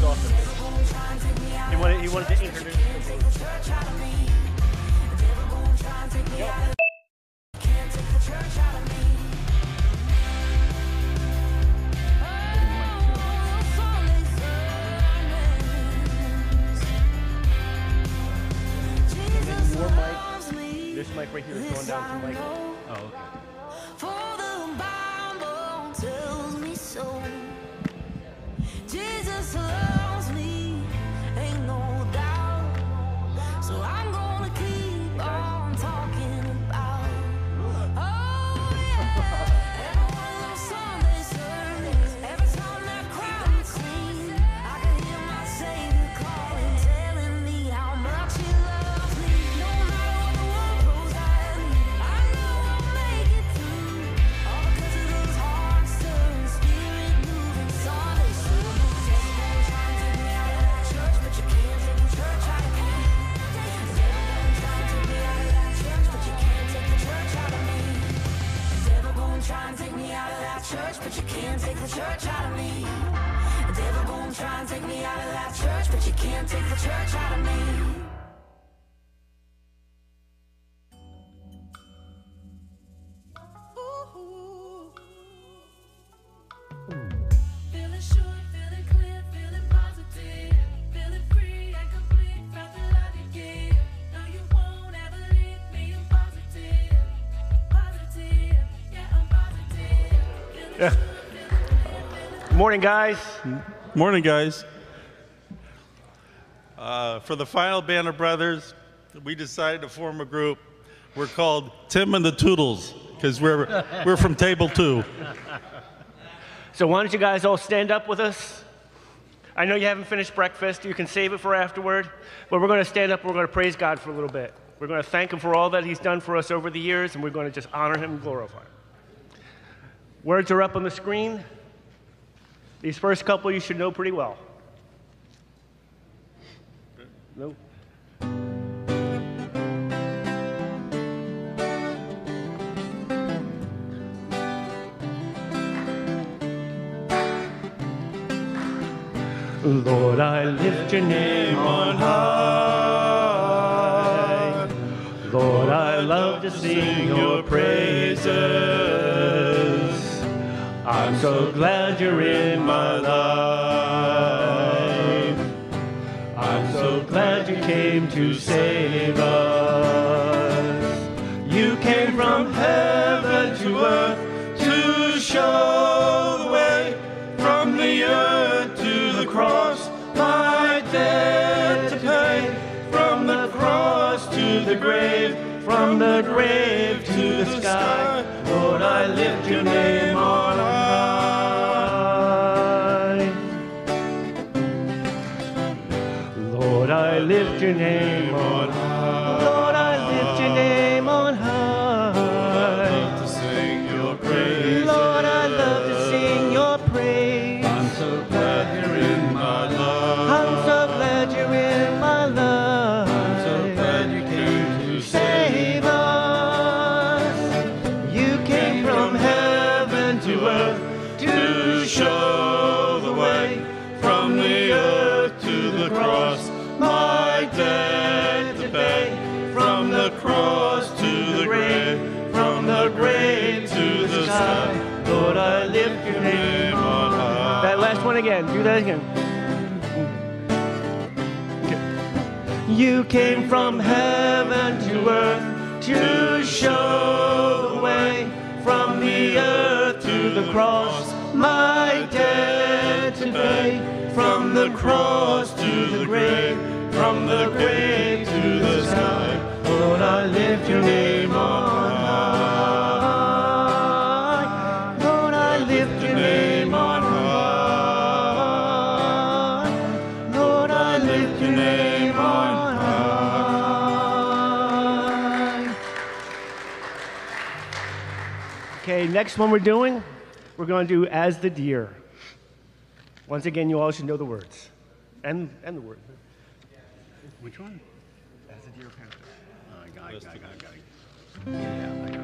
That's awesome. He wanted, he wanted to introduce. Your mic, this mic right here is going down to Michael. Oh, okay. The church out of me. Devil gonna try and take me out of that church, but you can't take the church out of me. Morning, guys. Morning, guys. Uh, for the final Band of Brothers, we decided to form a group. We're called Tim and the Toodles because we're, we're from Table 2. So why don't you guys all stand up with us? I know you haven't finished breakfast. You can save it for afterward. But we're going to stand up. and We're going to praise God for a little bit. We're going to thank Him for all that He's done for us over the years, and we're going to just honor Him and glorify Him. Words are up on the screen. These first couple you should know pretty well. Nope. Lord, I lift your name on high. Lord, I love to sing your praises. I'm so glad you're in my life. I'm so glad you came to save us. You came from heaven to earth to show the way from the earth to the cross. My debt to pay from the cross to the grave, from the grave to the sky. Lord, I lift your name on your name again. Do that again. You came from heaven to earth to show the way from the earth to the cross. My debt to pay from the cross to the grave, from the next one we're doing, we're going to do As the Deer. Once again, you all should know the words and, and the word. Which one? As the Deer Panteth. Oh, I got it, got it, got it, got it.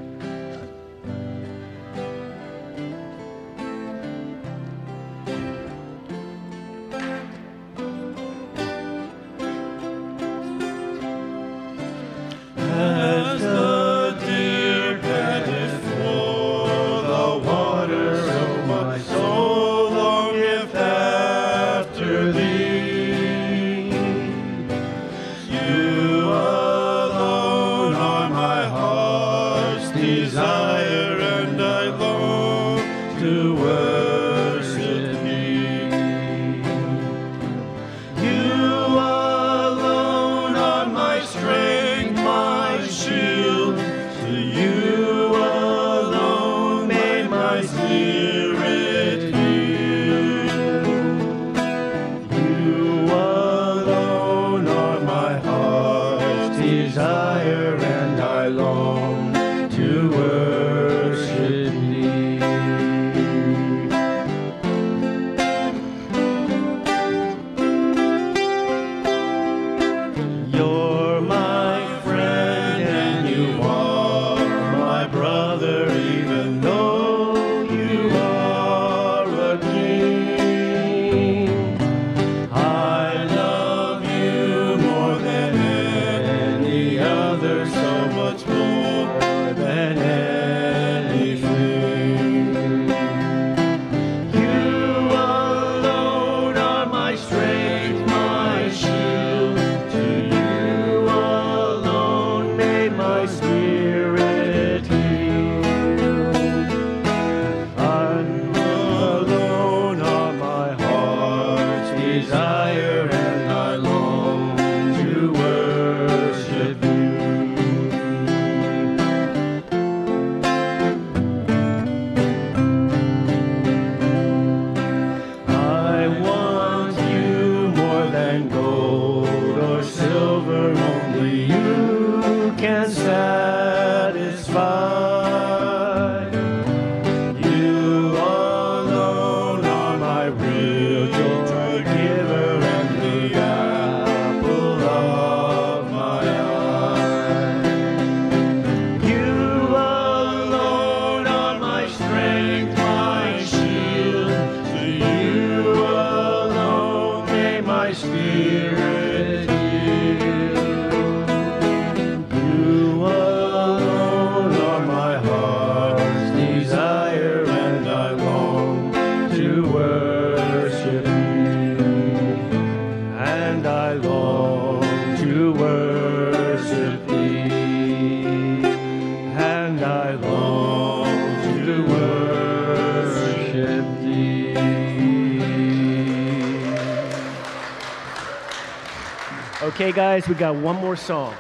guys, we got one more song.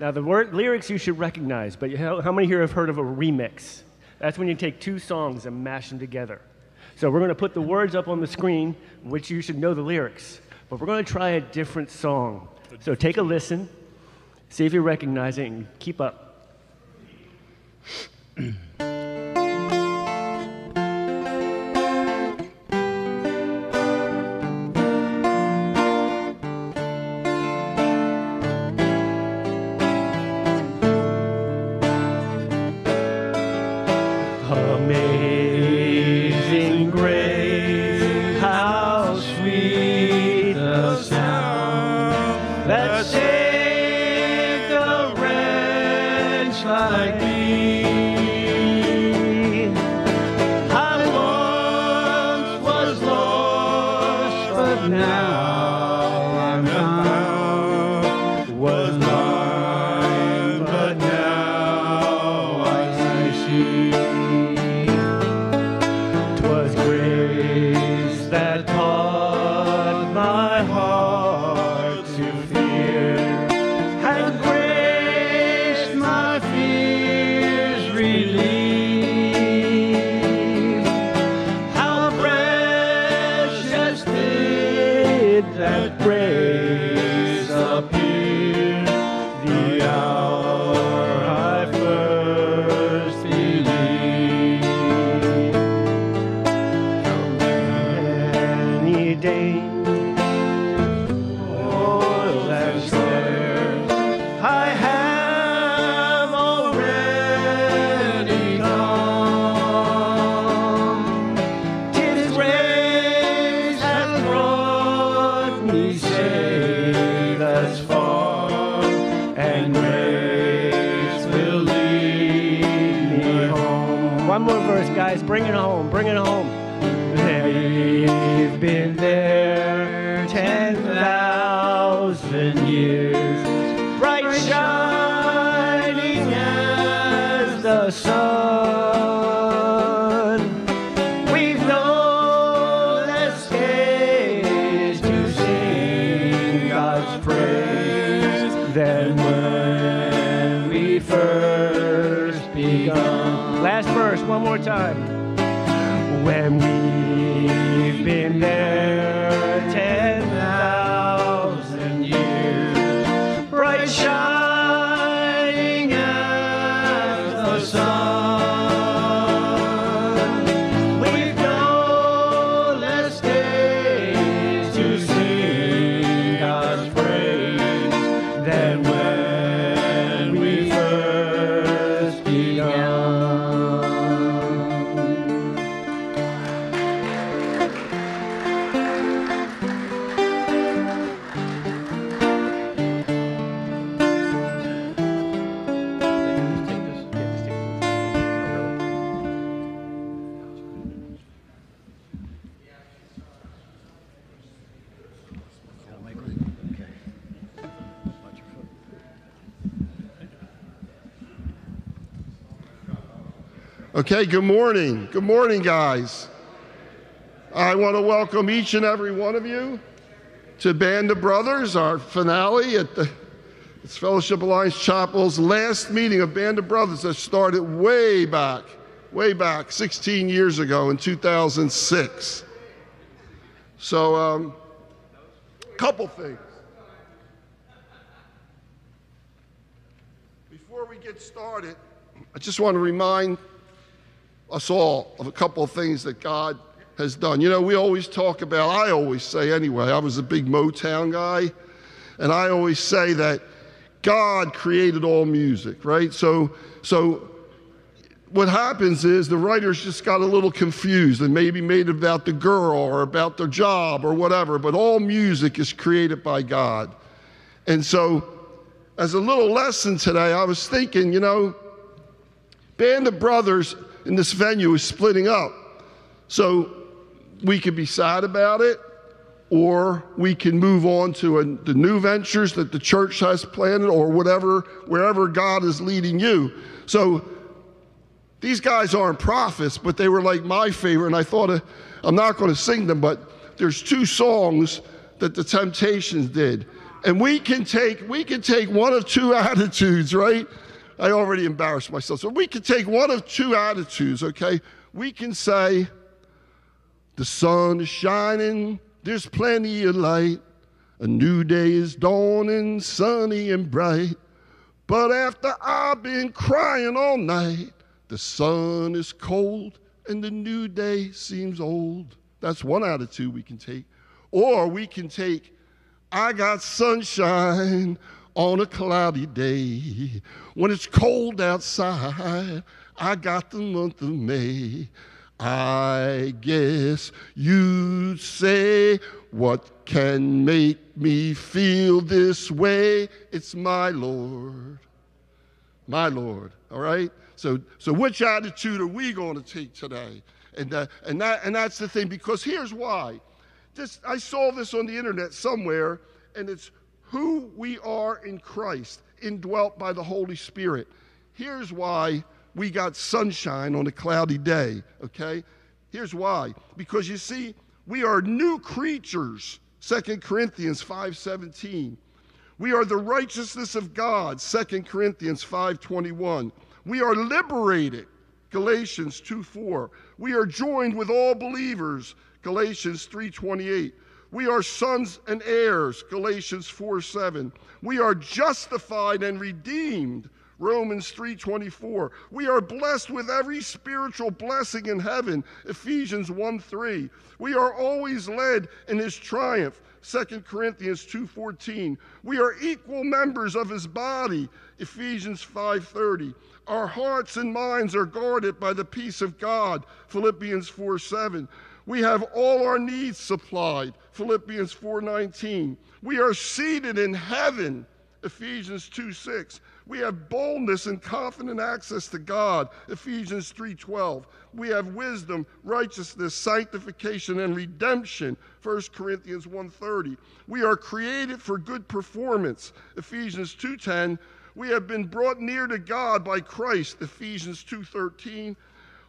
Now, the word, lyrics you should recognize, but how, how many here have heard of a remix? That's when you take two songs and mash them together. So we're going to put the words up on the screen, which you should know the lyrics. But we're going to try a different song. So take a listen, see if you recognize it, and keep up. Okay, good morning. Good morning, guys. I want to welcome each and every one of you to Band of Brothers, our finale at the it's Fellowship Alliance Chapel's last meeting of Band of Brothers that started way back, way back 16 years ago in 2006. So, a um, couple things. Before we get started, I just want to remind us all of a couple of things that God has done. You know, we always talk about, I always say anyway, I was a big Motown guy, and I always say that God created all music, right? So, so what happens is the writers just got a little confused and maybe made it about the girl or about their job or whatever, but all music is created by God. And so, as a little lesson today, I was thinking, you know, Band of Brothers in this venue is splitting up. So we could be sad about it, or we can move on to a, the new ventures that the church has planned, or whatever, wherever God is leading you. So these guys aren't prophets, but they were like my favorite, and I thought uh, I'm not going to sing them, but there's two songs that the Temptations did, and we can take we can take one of two attitudes, right? I already embarrassed myself, so we can take one of two attitudes. Okay, we can say the sun is shining, there's plenty of light, a new day is dawning, sunny and bright. But after I've been crying all night, the sun is cold and the new day seems old. That's one attitude we can take. Or we can take, I got sunshine on a cloudy day. When it's cold outside, I got the month of May. I guess you'd say, What can make me feel this way? It's my Lord my Lord. All right. So, so which attitude are we going to take today? And uh, and that and that's the thing because here's why. This I saw this on the internet somewhere, and it's who we are in Christ, indwelt by the Holy Spirit. Here's why we got sunshine on a cloudy day. Okay. Here's why. Because you see, we are new creatures. 2 Corinthians 5:17. We are the righteousness of God, 2 Corinthians 5:21. We are liberated, Galatians 2:4. We are joined with all believers, Galatians 3:28. We are sons and heirs, Galatians 4:7. We are justified and redeemed, Romans 3:24. We are blessed with every spiritual blessing in heaven, Ephesians 1:3. We are always led in his triumph, 2 Corinthians 2:14. We are equal members of his body, Ephesians 5:30. Our hearts and minds are guarded by the peace of God, Philippians 4:7. We have all our needs supplied, Philippians 4:19. We are seated in heaven, Ephesians 2:6. We have boldness and confident access to God, Ephesians 3:12. We have wisdom, righteousness, sanctification and redemption, 1 Corinthians 1:30. We are created for good performance, Ephesians 2:10. We have been brought near to God by Christ, Ephesians 2:13.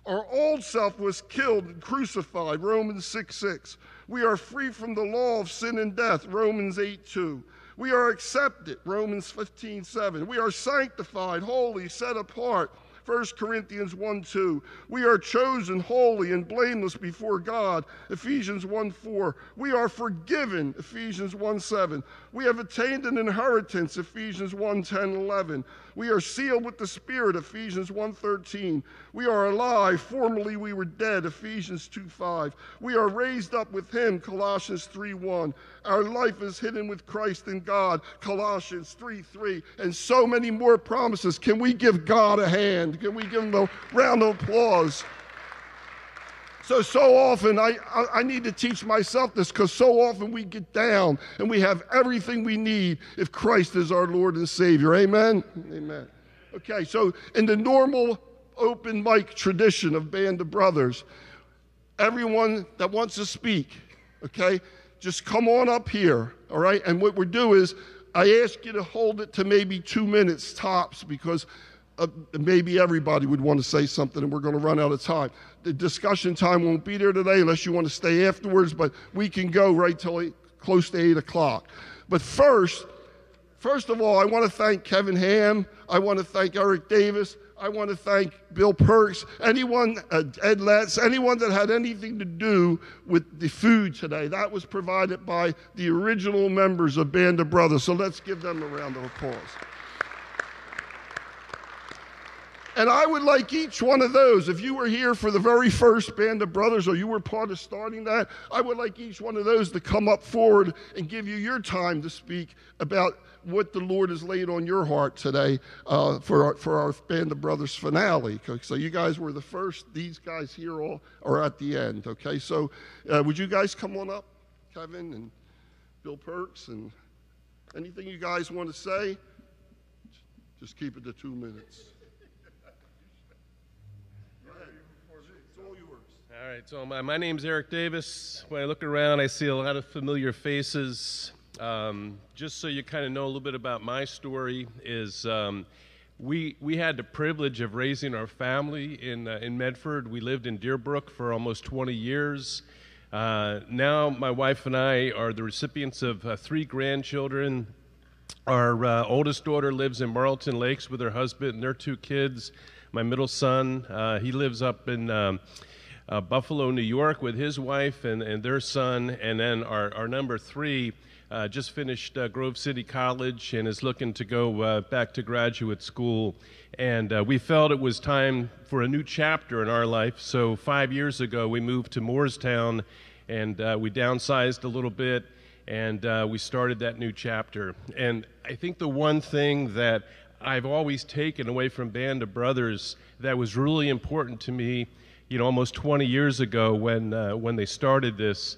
Our old self was killed and crucified, Romans 6 6. We are free from the law of sin and death, Romans 8 2. We are accepted, Romans 15 7. We are sanctified, holy, set apart, 1 Corinthians 1 2. We are chosen holy and blameless before God, Ephesians 1 4. We are forgiven, Ephesians 1 7. We have attained an inheritance, Ephesians 1 10 11. We are sealed with the Spirit, Ephesians 1.13. We are alive, formerly we were dead, Ephesians 2.5. We are raised up with Him, Colossians 3.1. Our life is hidden with Christ in God, Colossians 3 3. And so many more promises. Can we give God a hand? Can we give Him a round of applause? So, so often I, I, I need to teach myself this because so often we get down and we have everything we need if Christ is our Lord and Savior. Amen? Amen. Okay, so in the normal open mic tradition of Band of Brothers, everyone that wants to speak, okay, just come on up here, all right? And what we do is I ask you to hold it to maybe two minutes tops because uh, maybe everybody would want to say something and we're going to run out of time. The discussion time won't be there today unless you want to stay afterwards, but we can go right till close to 8 o'clock. But first, First of all, I want to thank Kevin Ham. I want to thank Eric Davis. I want to thank Bill Perks, anyone, uh, Ed Letts, anyone that had anything to do with the food today. That was provided by the original members of Band of Brothers. So let's give them a round of applause. And I would like each one of those, if you were here for the very first Band of Brothers or you were part of starting that, I would like each one of those to come up forward and give you your time to speak about what the Lord has laid on your heart today uh, for, our, for our Band of Brothers finale. So you guys were the first, these guys here all are at the end. Okay, so uh, would you guys come on up, Kevin and Bill Perks, and anything you guys want to say? Just keep it to two minutes. It's all yours. All right, so my, my name's Eric Davis. When I look around, I see a lot of familiar faces. Um, just so you kind of know a little bit about my story, is um, we we had the privilege of raising our family in uh, in Medford. We lived in Deerbrook for almost 20 years. Uh, now my wife and I are the recipients of uh, three grandchildren. Our uh, oldest daughter lives in Marlton Lakes with her husband and their two kids. My middle son, uh, he lives up in um, uh, Buffalo, New York, with his wife and, and their son. And then our, our number three uh, just finished uh, Grove City College and is looking to go uh, back to graduate school. And uh, we felt it was time for a new chapter in our life. So five years ago, we moved to Moorestown and uh, we downsized a little bit and uh, we started that new chapter. And I think the one thing that I've always taken away from Band of Brothers that was really important to me, you know, almost 20 years ago when uh, when they started this,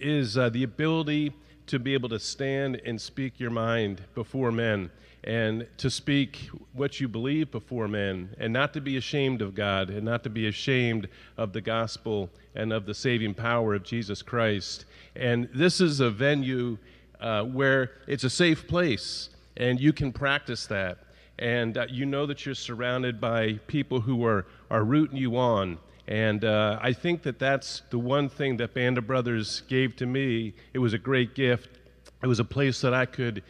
is uh, the ability to be able to stand and speak your mind before men and to speak what you believe before men and not to be ashamed of God and not to be ashamed of the gospel and of the saving power of Jesus Christ. And this is a venue uh, where it's a safe place and you can practice that. And uh, you know that you're surrounded by people who are, are rooting you on. And uh, I think that that's the one thing that Band of Brothers gave to me. It was a great gift. It was a place that I could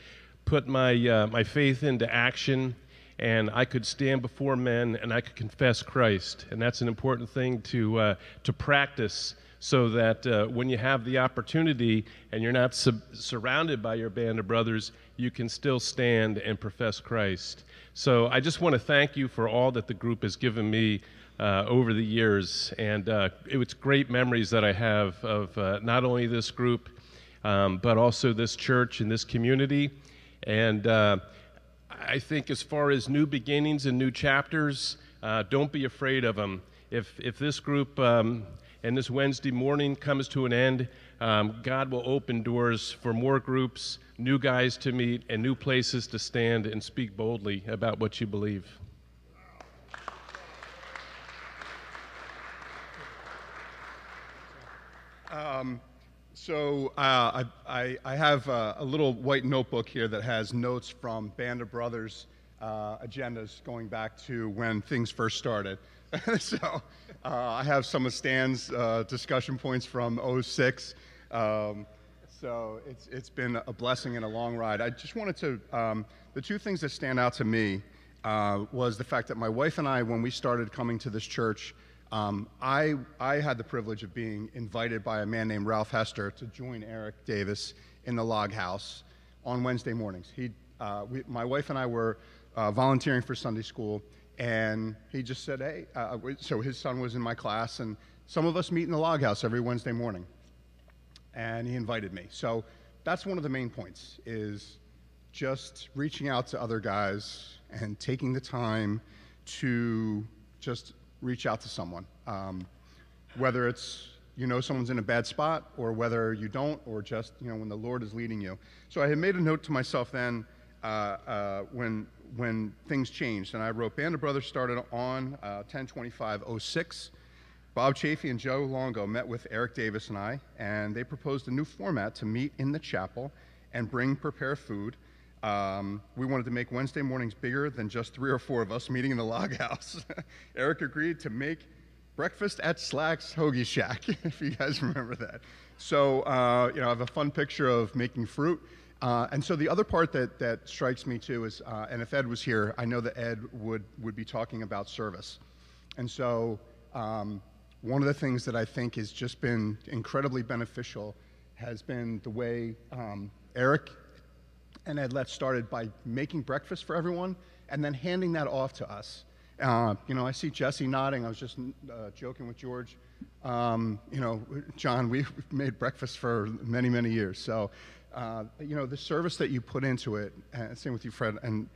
put my, uh, my faith into action and I could stand before men and I could confess Christ. And that's an important thing to, uh, to practice so that uh, when you have the opportunity and you're not sub- surrounded by your band of brothers, you can still stand and profess Christ. So I just want to thank you for all that the group has given me uh, over the years. And uh, it was great memories that I have of uh, not only this group, um, but also this church and this community. And uh, I think, as far as new beginnings and new chapters, uh, don't be afraid of them. If, if this group um, and this Wednesday morning comes to an end, um, God will open doors for more groups, new guys to meet, and new places to stand and speak boldly about what you believe. So uh, I, I, have uh, a little white notebook here that has notes from Band of Brothers uh, agendas going back to when things first started. so uh, I have some of Stan's uh, discussion points from 06. Um, so it's, it's been a blessing and a long ride. I just wanted to, um, the two things that stand out to me uh, was the fact that my wife and I, when we started coming to this church, um, I, I had the privilege of being invited by a man named Ralph Hester to join Eric Davis in the log house on Wednesday mornings. He, uh, we, my wife and I were uh, volunteering for Sunday school, and he just said, Hey, uh, so his son was in my class, and some of us meet in the log house every Wednesday morning. And he invited me. So that's one of the main points is just reaching out to other guys and taking the time to just reach out to someone. Um, whether it's you know someone's in a bad spot or whether you don't or just you know when the lord is leading you. So i had made a note to myself then uh, uh, when when things changed. And i wrote band of brothers started on uh, 102506 bob chafee and joe longo met with eric davis and i and they proposed a new format to meet in the chapel and bring prepared food um, we wanted to make Wednesday mornings bigger than just three or four of us meeting in the log house. Eric agreed to make breakfast at Slacks Hoagie Shack, if you guys remember that. So, uh, you know, I have a fun picture of making fruit. Uh, and so the other part that, that strikes me too is, uh, and if Ed was here, I know that Ed would, would be talking about service. And so um, one of the things that I think has just been incredibly beneficial has been the way um, Eric and Ed Letts started by making breakfast for everyone and then handing that off to us. Uh, you know, I see Jesse nodding. I was just uh, joking with George. Um, you know, John, we've made breakfast for many, many years. So, uh, you know, the service that you put into it, and same with you, Fred, and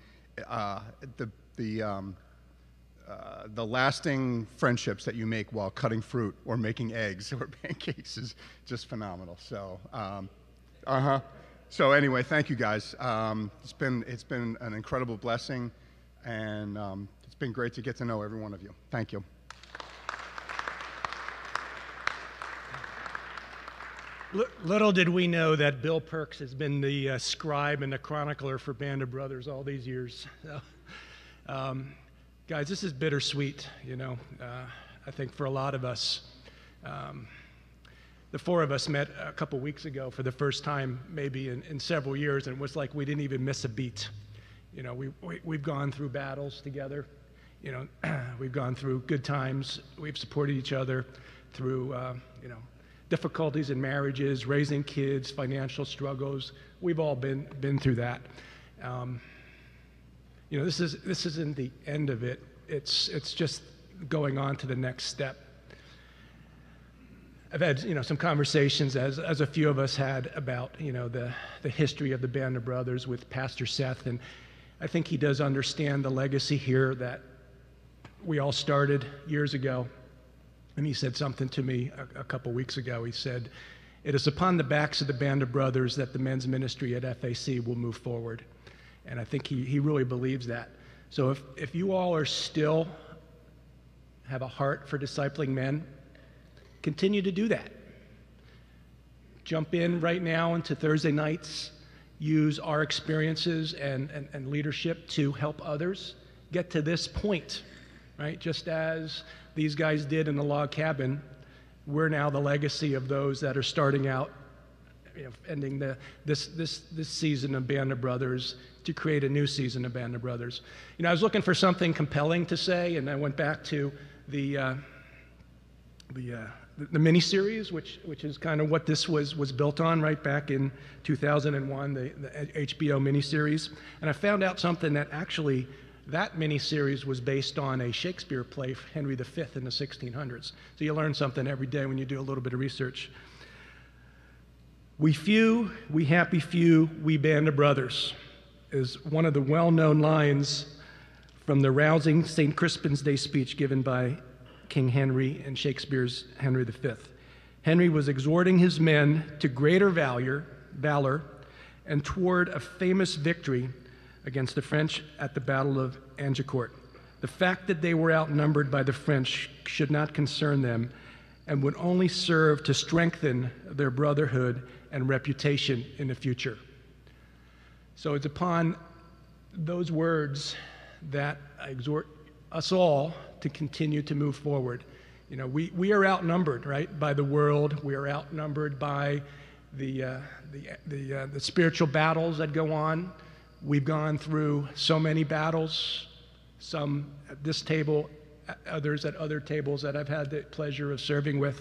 uh, the, the, um, uh, the lasting friendships that you make while cutting fruit or making eggs or pancakes is just phenomenal. So, um, uh huh. So anyway, thank you guys. Um, it's been it's been an incredible blessing, and um, it's been great to get to know every one of you. Thank you. Little did we know that Bill Perks has been the uh, scribe and the chronicler for Band of Brothers all these years. So, um, guys, this is bittersweet, you know. Uh, I think for a lot of us, um, the four of us met a couple weeks ago for the first time, maybe in, in several years, and it was like we didn't even miss a beat. You know, we, we, we've gone through battles together. You know, we've gone through good times. We've supported each other through, uh, you know, difficulties in marriages, raising kids, financial struggles. We've all been, been through that. Um, you know, this, is, this isn't the end of it. It's, it's just going on to the next step. I've had you know some conversations as as a few of us had about you know the the history of the Band of Brothers with Pastor Seth, and I think he does understand the legacy here that we all started years ago. And he said something to me a, a couple weeks ago. He said, "It is upon the backs of the Band of Brothers that the men's ministry at FAC will move forward," and I think he he really believes that. So if if you all are still have a heart for discipling men continue to do that. Jump in right now into Thursday nights. Use our experiences and, and, and leadership to help others get to this point, right? Just as these guys did in the log cabin, we're now the legacy of those that are starting out, you know, ending the, this, this, this season of Band of Brothers to create a new season of Band of Brothers. You know, I was looking for something compelling to say, and I went back to the, uh, the, uh, the, miniseries, which, which is kind of what this was, was built on right back in 2001, the, the HBO miniseries. And I found out something that actually that miniseries was based on a Shakespeare play, Henry V, in the 1600s. So you learn something every day when you do a little bit of research. We few, we happy few, we band of brothers is one of the well known lines from the rousing St. Crispin's Day speech given by King Henry and Shakespeare's Henry V. Henry was exhorting his men to greater valor, valor and toward a famous victory against the French at the Battle of Agincourt. The fact that they were outnumbered by the French should not concern them and would only serve to strengthen their brotherhood and reputation in the future. So it's upon those words that I exhort us all to continue to move forward. You know, we, we are outnumbered, right, by the world. We are outnumbered by the, uh, the, the, uh, the spiritual battles that go on. We've gone through so many battles, some at this table, others at other tables that I've had the pleasure of serving with.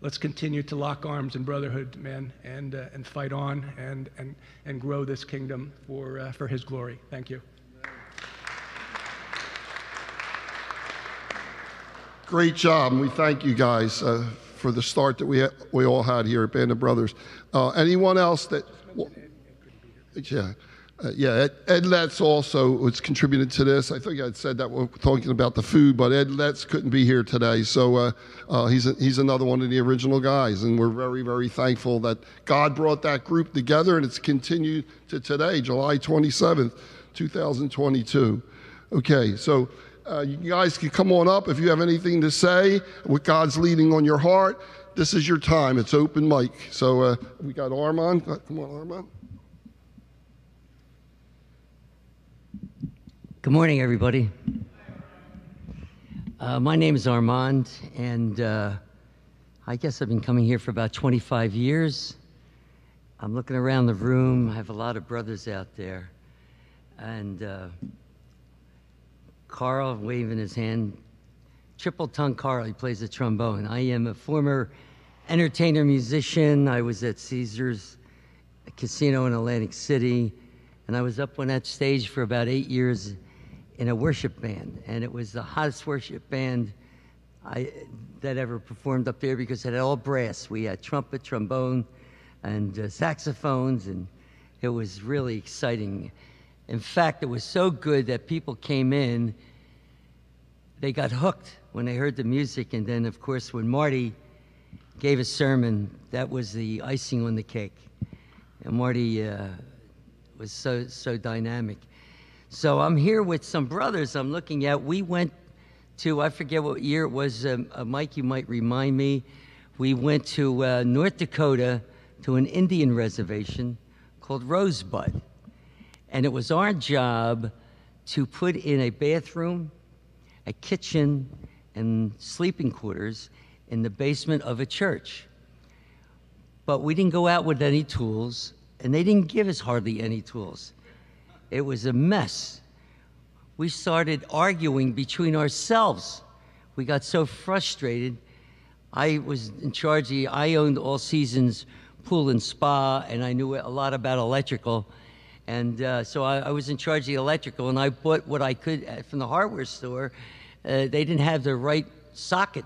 Let's continue to lock arms in brotherhood, men, and, uh, and fight on and, and, and grow this kingdom for, uh, for His glory. Thank you. Great job, and we thank you guys uh, for the start that we ha- we all had here at Band of Brothers. Uh, anyone else that? Yeah, uh, yeah. Ed, Ed Letts also was contributed to this. I think I'd said that we're talking about the food, but Ed Letts couldn't be here today, so uh, uh, he's a, he's another one of the original guys, and we're very very thankful that God brought that group together, and it's continued to today, July 27th, 2022. Okay, so. Uh, you guys can come on up if you have anything to say, what God's leading on your heart. This is your time. It's open mic. So uh, we got Armand. Uh, Come on, Armand. Good morning, everybody. Uh, my name is Armand, and uh, I guess I've been coming here for about 25 years. I'm looking around the room. I have a lot of brothers out there. And uh, Carl waving his hand. Triple tongue Carl, he plays the trombone. I am a former entertainer musician. I was at Caesars Casino in Atlantic City, and I was up on that stage for about eight years in a worship band, and it was the hottest worship band I, that ever performed up there because it had all brass. We had trumpet, trombone, and uh, saxophones, and it was really exciting. In fact, it was so good that people came in, they got hooked when they heard the music, and then, of course, when Marty gave a sermon, that was the icing on the cake. And Marty uh, was so so dynamic. So I'm here with some brothers I'm looking at. We went to, I forget what year it was, um, uh, Mike, you might remind me. We went to uh, North Dakota to an Indian reservation called Rosebud. And it was our job to put in a bathroom, a kitchen, and sleeping quarters in the basement of a church. But we didn't go out with any tools, and they didn't give us hardly any tools. It was a mess. We started arguing between ourselves. We got so frustrated. I was in charge, of, I owned All Seasons Pool and Spa, and I knew a lot about electrical. And uh, so I, I was in charge of the electrical, and I bought what I could uh, from the hardware store. Uh, they didn't have the right socket.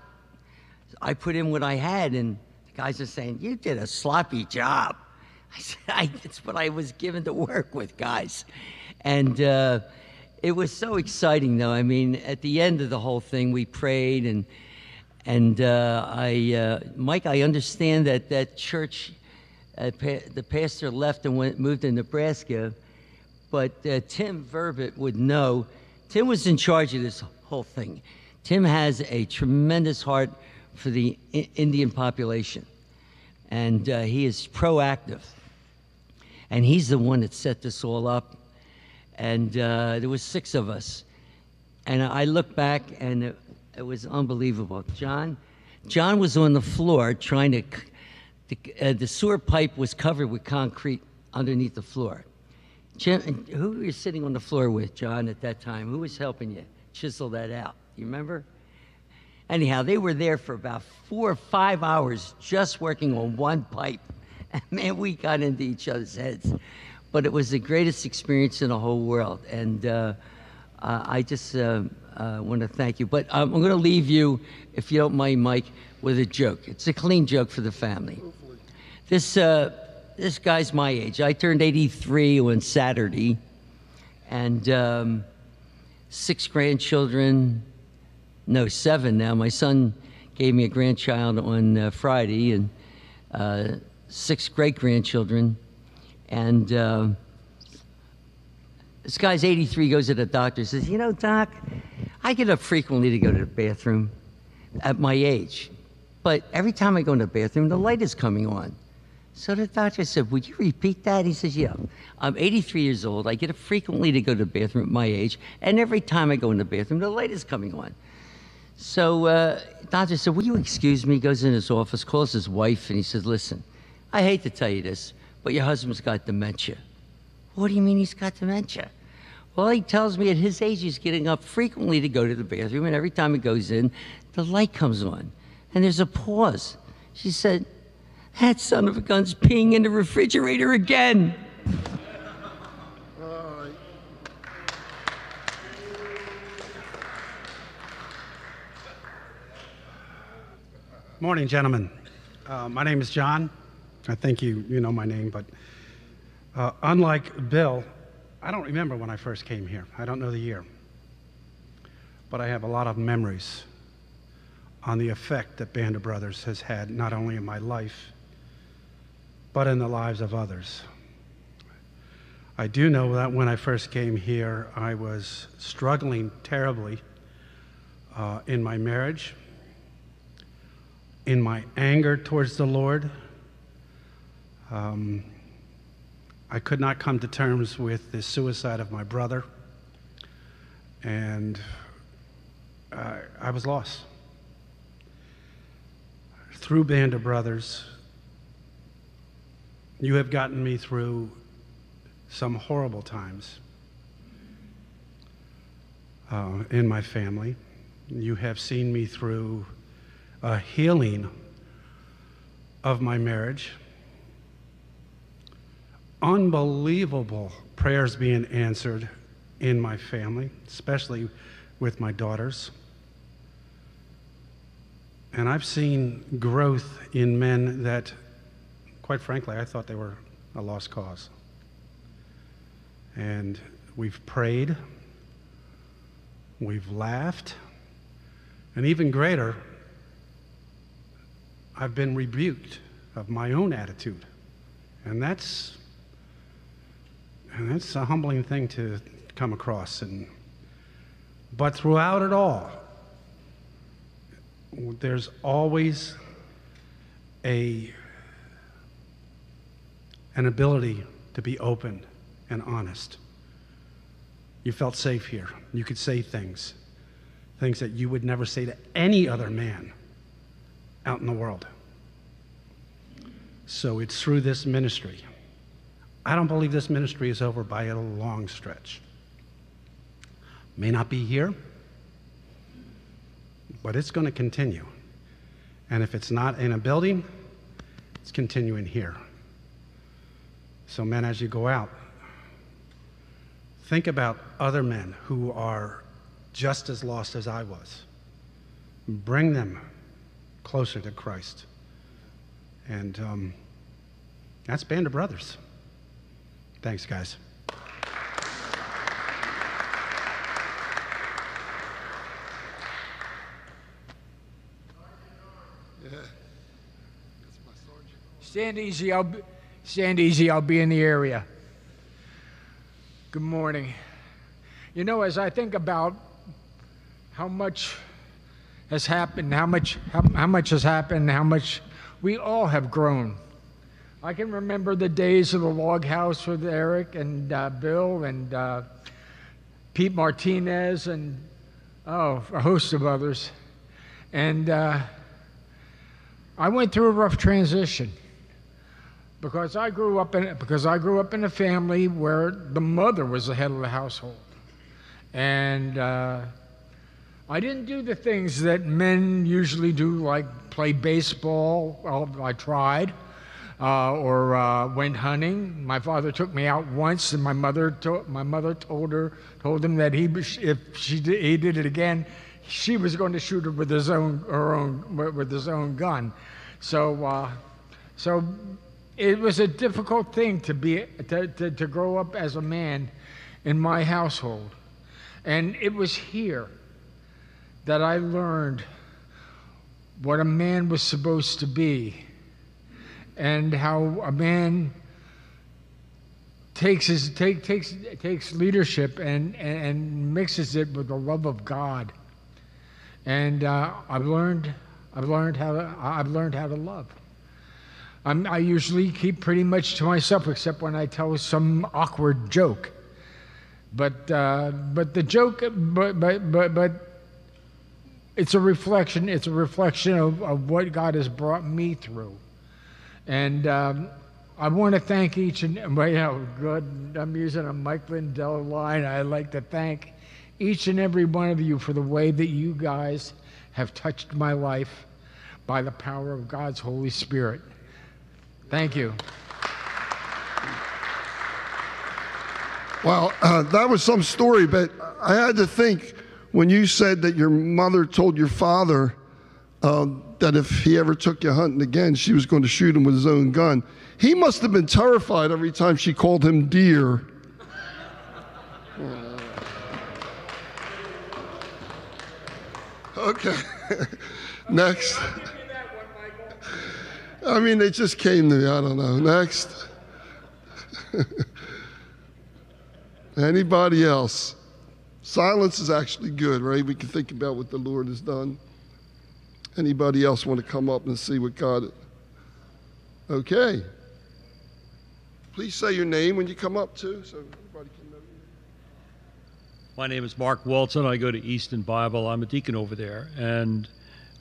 I put in what I had, and the guys are saying, You did a sloppy job. I said, I, It's what I was given to work with, guys. And uh, it was so exciting, though. I mean, at the end of the whole thing, we prayed, and and uh, I, uh, Mike, I understand that that church, uh, pa- the pastor left and went moved to Nebraska, but uh, Tim Verbit would know. Tim was in charge of this whole thing. Tim has a tremendous heart for the I- Indian population, and uh, he is proactive. And he's the one that set this all up. And uh, there was six of us, and I look back, and it, it was unbelievable. John, John was on the floor trying to. c- The, uh, the sewer pipe was covered with concrete underneath the floor. Jim, who were you sitting on the floor with, John, at that time? Who was helping you chisel that out? You remember? Anyhow, they were there for about four or five hours just working on one pipe. And man, we got into each other's heads. But it was the greatest experience in the whole world. And uh, uh, I just uh, uh, want to thank you. But um, I'm going to leave you, if you don't mind, Mike, with a joke. It's a clean joke for the family. This, uh, this guy's my age. I turned 83 on Saturday, and um, six grandchildren, no, seven now. My son gave me a grandchild on uh, Friday, and uh, six great grandchildren. And uh, this guy's 83, goes to the doctor, says, You know, doc, I get up frequently to go to the bathroom at my age. But every time I go in the bathroom, the light is coming on. So the doctor said, Would you repeat that? He says, Yeah. I'm 83 years old. I get up frequently to go to the bathroom at my age. And every time I go in the bathroom, the light is coming on. So uh, doctor said, Will you excuse me? He goes in his office, calls his wife, and he says, Listen, I hate to tell you this, but your husband's got dementia. What do you mean he's got dementia? Well, he tells me at his age he's getting up frequently to go to the bathroom, and every time he goes in, the light comes on. And there's a pause. She said, That son of a gun's peeing in the refrigerator again. Morning, gentlemen. Uh, my name is John. I think you, you know my name, but uh, unlike Bill, I don't remember when I first came here. I don't know the year. But I have a lot of memories on the effect that Band of Brothers has had not only in my life, but in the lives of others. I do know that when I first came here, I was struggling terribly uh, in my marriage in my anger towards the Lord. Um, I could not come to terms with the suicide of my brother. And uh, I was lost. Through Band of Brothers, you have gotten me through some horrible times uh, in my family. You have seen me through a healing of my marriage. Unbelievable prayers being answered in my family, especially with my daughters. And I've seen growth in men that, quite frankly, I thought they were a lost cause. And we've prayed, we've laughed, and even greater, I've been rebuked of my own attitude. And that's and that's a humbling thing to come across and but throughout it all there's always a an ability to be open and honest. You felt safe here. You could say things, things that you would never say to any other man out in the world. So it's through this ministry. I don't believe this ministry is over by a long stretch. May not be here, but it's going to continue. And if it's not in a building, it's continuing here. So, men, as you go out, think about other men who are just as lost as I was. Bring them closer to Christ. And um, that's Band of Brothers. Thanks, guys. Stand easy. I'll be, stand easy. I'll be in the area. Good morning. You know, as I think about how much has happened, how much how, how much has happened, how much we all have grown. I can remember the days of the log house with Eric and uh, Bill and uh, Pete Martinez and oh, a host of others. And uh, I went through a rough transition because I grew up in because I grew up in a family where the mother was the head of the household, and uh, I didn't do the things that men usually do, like play baseball. Well, I tried, uh, or uh, went hunting. My father took me out once, and my mother to- my mother told her told him that he if she did, he did it again, she was going to shoot him with his own her own with his own gun. So uh, so it was a difficult thing to be to, to, to grow up as a man in my household. And it was here that i learned what a man was supposed to be and how a man takes his take, takes takes leadership and, and mixes it with the love of god. And uh, i've learned i've learned how to i've learned how to love I'm, I usually keep pretty much to myself, except when I tell some awkward joke. But uh, but the joke, but but but but it's a reflection. It's a reflection of, of what God has brought me through, and um, I want to thank each and you know, good. I'm using a Mike Lindell line. I'd like to thank each and every one of you for the way that you guys have touched my life by the power of God's Holy Spirit. Thank you. Well, uh, that was some story, but I had to think when you said that your mother told your father uh, that if he ever took you hunting again, she was going to shoot him with his own gun. He must have been terrified every time she called him dear. Okay. Next. I mean, they just came to me. I don't know. Next. Anybody else? Silence is actually good, right? We can think about what the Lord has done. Anybody else want to come up and see what God? Okay. Please say your name when you come up too, so everybody can know. My name is Mark Walton. I go to Easton Bible. I'm a deacon over there. And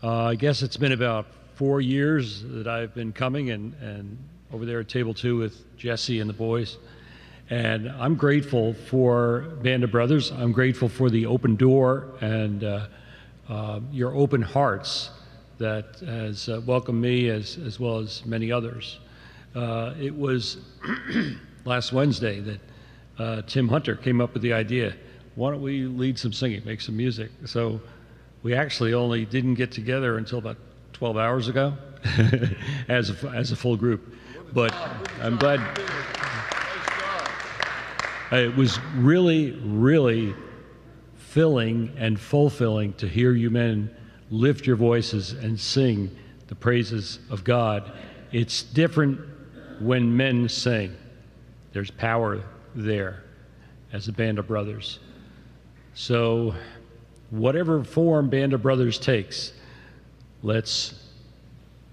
uh, I guess it's been about four years that I've been coming and, and over there at table two with Jesse and the boys. And I'm grateful for Band of Brothers. I'm grateful for the open door and uh, uh, your open hearts that has uh, welcomed me as, as well as many others. Uh, it was last Wednesday that uh, Tim Hunter came up with the idea why don't we lead some singing, make some music? So we actually only didn't get together until about 12 hours ago as, a, as a full group. But I'm glad. Uh, it was really, really filling and fulfilling to hear you men lift your voices and sing the praises of God. It's different when men sing, there's power there as a band of brothers. So, whatever form Band of Brothers takes, let's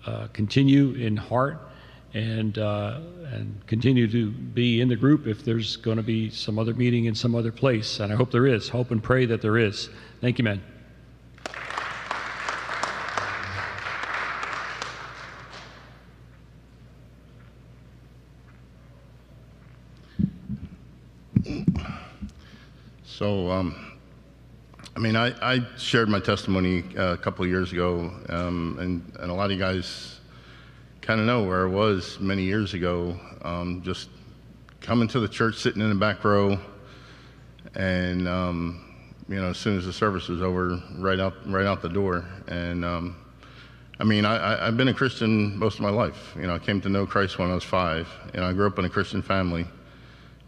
uh, continue in heart and uh, and continue to be in the group if there's going to be some other meeting in some other place. And I hope there is. Hope and pray that there is. Thank you, man. So, um, I mean, I, I shared my testimony uh, a couple of years ago, um, and, and a lot of you guys kind of know where I was many years ago. Um, just coming to the church, sitting in the back row, and um, you know, as soon as the service was over, right out right out the door. And um, I mean, I, I, I've been a Christian most of my life. You know, I came to know Christ when I was five. Know, I grew up in a Christian family.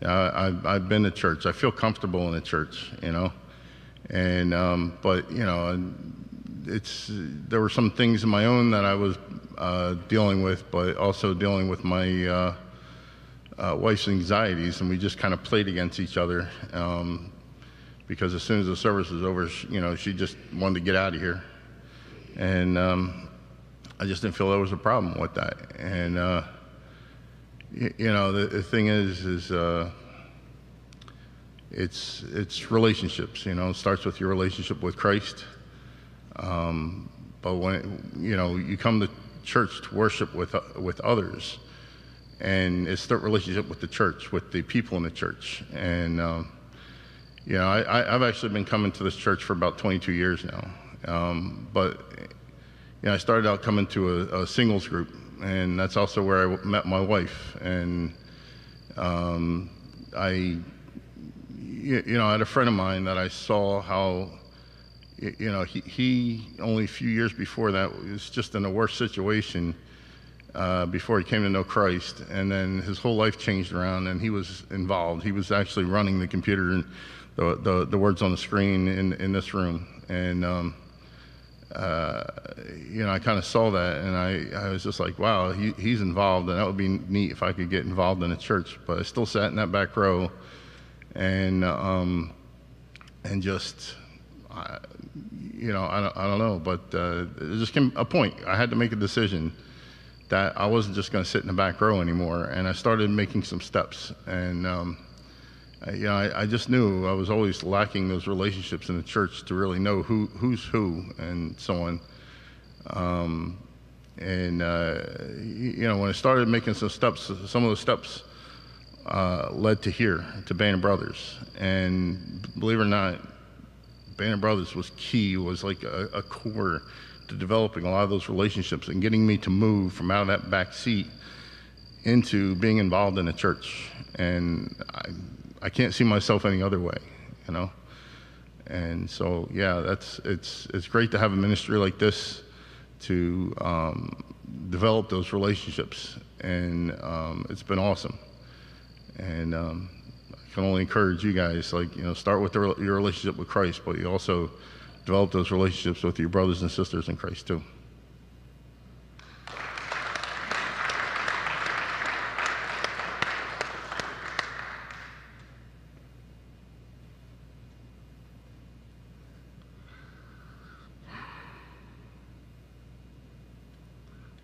I've, I've been to church. I feel comfortable in the church, you know. And um, but you know, it's there were some things in my own that I was uh, dealing with, but also dealing with my uh, uh, wife's anxieties, and we just kind of played against each other. Um, because as soon as the service was over, she, you know, she just wanted to get out of here, and um, I just didn't feel there was a problem with that. And uh, y- you know, the, the thing is, is uh, it's it's relationships. You know, it starts with your relationship with Christ. Um, but when you know you come to church to worship with with others, and it's the relationship with the church, with the people in the church. And um, you know, I, I, I've actually been coming to this church for about 22 years now. Um, but you know, I started out coming to a, a singles group, and that's also where I met my wife. And um, I, you you know, I had a friend of mine that I saw how, you know, he, he only a few years before that was just in a worse situation uh, before he came to know Christ, and then his whole life changed around, and he was involved. He was actually running the computer and the the, the words on the screen in in this room, and. Um, uh, you know, I kind of saw that, and I, I was just like, wow, he, he's involved, and that would be neat if I could get involved in a church. But I still sat in that back row, and um, and just, you know, I don't, I don't know, but uh, there just came a point. I had to make a decision that I wasn't just going to sit in the back row anymore, and I started making some steps, and um, I- you know, I, I just knew I was always lacking those relationships in the church to really know who who's who and so on. Um, and uh, you know, when I started making some steps, some of those steps uh, led to here, to Band Brothers. And believe it or not, Band Brothers was key, was like a, a core to developing a lot of those relationships and getting me to move from out of that back seat into being involved in a church. And I, I can't see myself any other way, you know. And so, yeah, that's it's it's great to have a ministry like this to um, develop those relationships, and um, it's been awesome. And um, I can only encourage you guys, like you know, start with the, your relationship with Christ, but you also develop those relationships with your brothers and sisters in Christ too.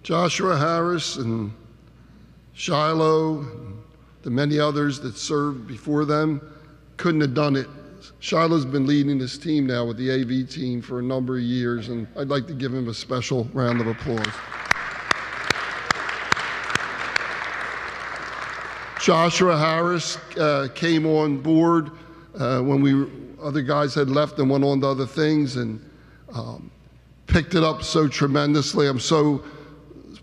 Joshua Harris and Shiloh, and the many others that served before them, couldn't have done it Shiloh's been leading this team now with the AV team for a number of years, and I'd like to give him a special round of applause. Joshua Harris uh, came on board uh, when we other guys had left and went on to other things, and um, picked it up so tremendously. I'm so